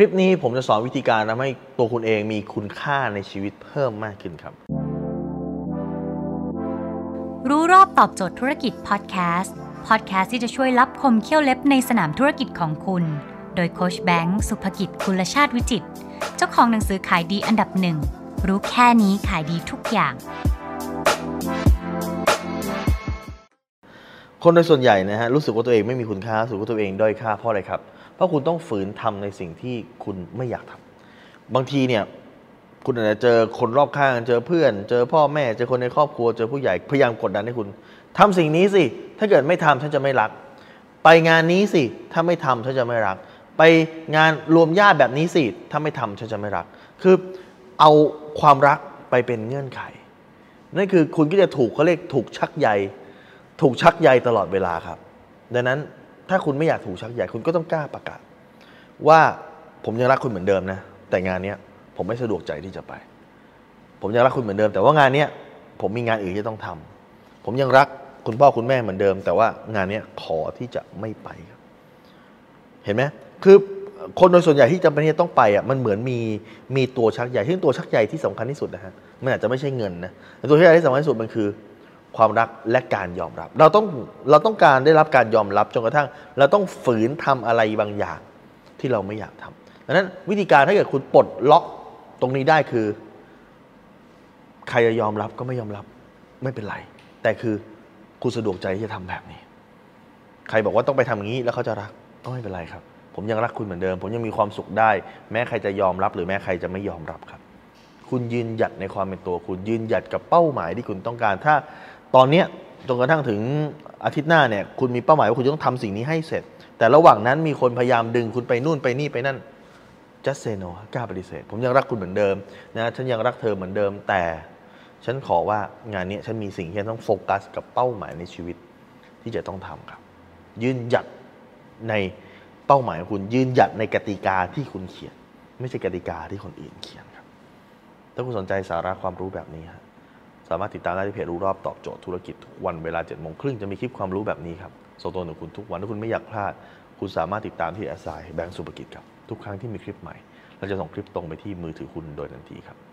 คลิปนี้ผมจะสอนวิธีการทำให้ตัวคุณเองมีคุณค่าในชีวิตเพิ่มมากขึ้นครับ รู้รอบตอบโจทย์ธุรกิจพอดแคสต์พอดแคสต์ที่จะช่วยรับคมเขี้ยวเล็บในสนามธุรกิจของคุณ โดยโคชแบงค์สุภกิจคุณชาติวิจิต เจ้าของหนังสือขายดีอันดับหนึ่งรู้แค่นี้ขายดีทุกอย่าง คนโดยส่วนใหญ่นะฮะรู้สึกว่าตัวเองไม่มีคุณค่ารู้สึกว่าตัวเองด้อยค่าเพราะอะไรครับ เพราะคุณต้องฝืนทำในสิ่งที่คุณไม่อยากทำบางทีเนี่ยคุณอาจจะเจอคนรอบข้างเจอเพื่อน เจอพ่อแม่เจอคนในครอบครัวเจอผู้ใหญ่พยายามกดดันให้คุณทำสิ่งนี้สิถ้าเกิดไม่ทำฉันจะไม่รัก ไปงานนี้สิถ้าไม่ทำฉันจะไม่รัก ไปงานรวมญาติแบบนี้สิถ้าไม่ทำฉันจะไม่รัก คือเอาความรักไปเป็นเงื่อนไขนั่นคือคุณก็จะถูกเขาเรียกถูกชักใย ถูกชักใยตลอดเวลาครับ ดังนั้นถ้าคุณไม่อยากถูกชักใยคุณก็ต้องกล้าประกาศ ว่าผมยังรักคุณเหมือนเดิมนะ แต่งานนี้ผมไม่สะดวกใจที่จะไป ผมยังรักคุณเหมือนเดิม แต่ว่างานนี้ผมมีงานอื่นที่ต้องทำผมยังรักคุณพ่อคุณแม่เหมือนเดิม แต่ว่างานนี้ขอที่จะไม่ไปครับเห็นไหมคือคนโดยส่วนใหญ่ที่จำเป็นที่จะต้องไปอะมันเหมือนมีมีตัวชักใหญ่ที่งตัวชักใหญ่ที่สำคัญที่สุดนะฮะมันอาจจะไม่ใช่เงินนะต่ตัวชักใหญ่ที่สำคัญที่สุดมันคือ ความรักและการยอมรับ เราต้องเราต้องการได้รับการยอมรับจนกระทั่ง เราต้องฝืนทำอะไรบางอย่างที่เราไม่อยากทำดังนั้นวิธีการถ้าเกิดคุณปลดล็อกตรงนี้ได้คือ ใครจะยอมรับก็ไม่ยอมรับไม่เป็นไร แต่คือคุณสะดวกใจที่จะทำแบบนี้ ใครบอกว่าต้องไปทำอย่างนี้แล้วเขาจะรักก็ไม่เป็นไรครับ ผมยังรักคุณเหมือนเดิม ผมยังมีความสุขได้ แม้ใครจะยอมรับ หรือแม้ใครจะไม่ยอมรับครับ คุณยืนหยัดในความเป็นตัวคุณยืนหยัดกับเป้าหมายที่คุณต้องการถ้า ตอนเนี้ยจนกระทั่งถึงอาทิตย์หน้าเนี่ยคุณมีเป้าหมายว่าคุณจะต้องทำสิ่งนี้ให้เสร็จ แต่ระหว่างนั้นมีคนพยายามดึงคุณไปนู่นไปนี่ไปนั่น just say no กล้าปฏิเสธ ผมยังรักคุณเหมือนเดิมนะฉันยังรักเธอเหมือนเดิม แต่ฉันขอว่างานนี้ฉันมีสิ่งที่ต้องโฟกัสกับเป้าหมายในชีวิตที่จะต้องทำครับ ยืนหยัดในเป้าหมายของคุณ ยืนหยัดในกติกาที่คุณเขียน ไม่ใช่กติกาที่คนอื่นเขียนครับ ถ้าคุณสนใจสาระความรู้แบบนี้ฮะ สามารถติดตามได้ที่เพจรู้รอบตอบโจทย์ธุรกิจทุกวันเวลา7จ็ดโมงครึ่งจะมีคลิปความรู้แบบนี้ครับส่งตัวหนึ่งคุณทุกวันถ้าคุณไม่อยากพลาด คุณสามารถติดตามที่แอสไซแบงก์สุภกิจครับทุกครั้งที่มีคลิปใหม่เราจะส่งคลิปตรงไปที่มือถือคุณโดยทันทีครับ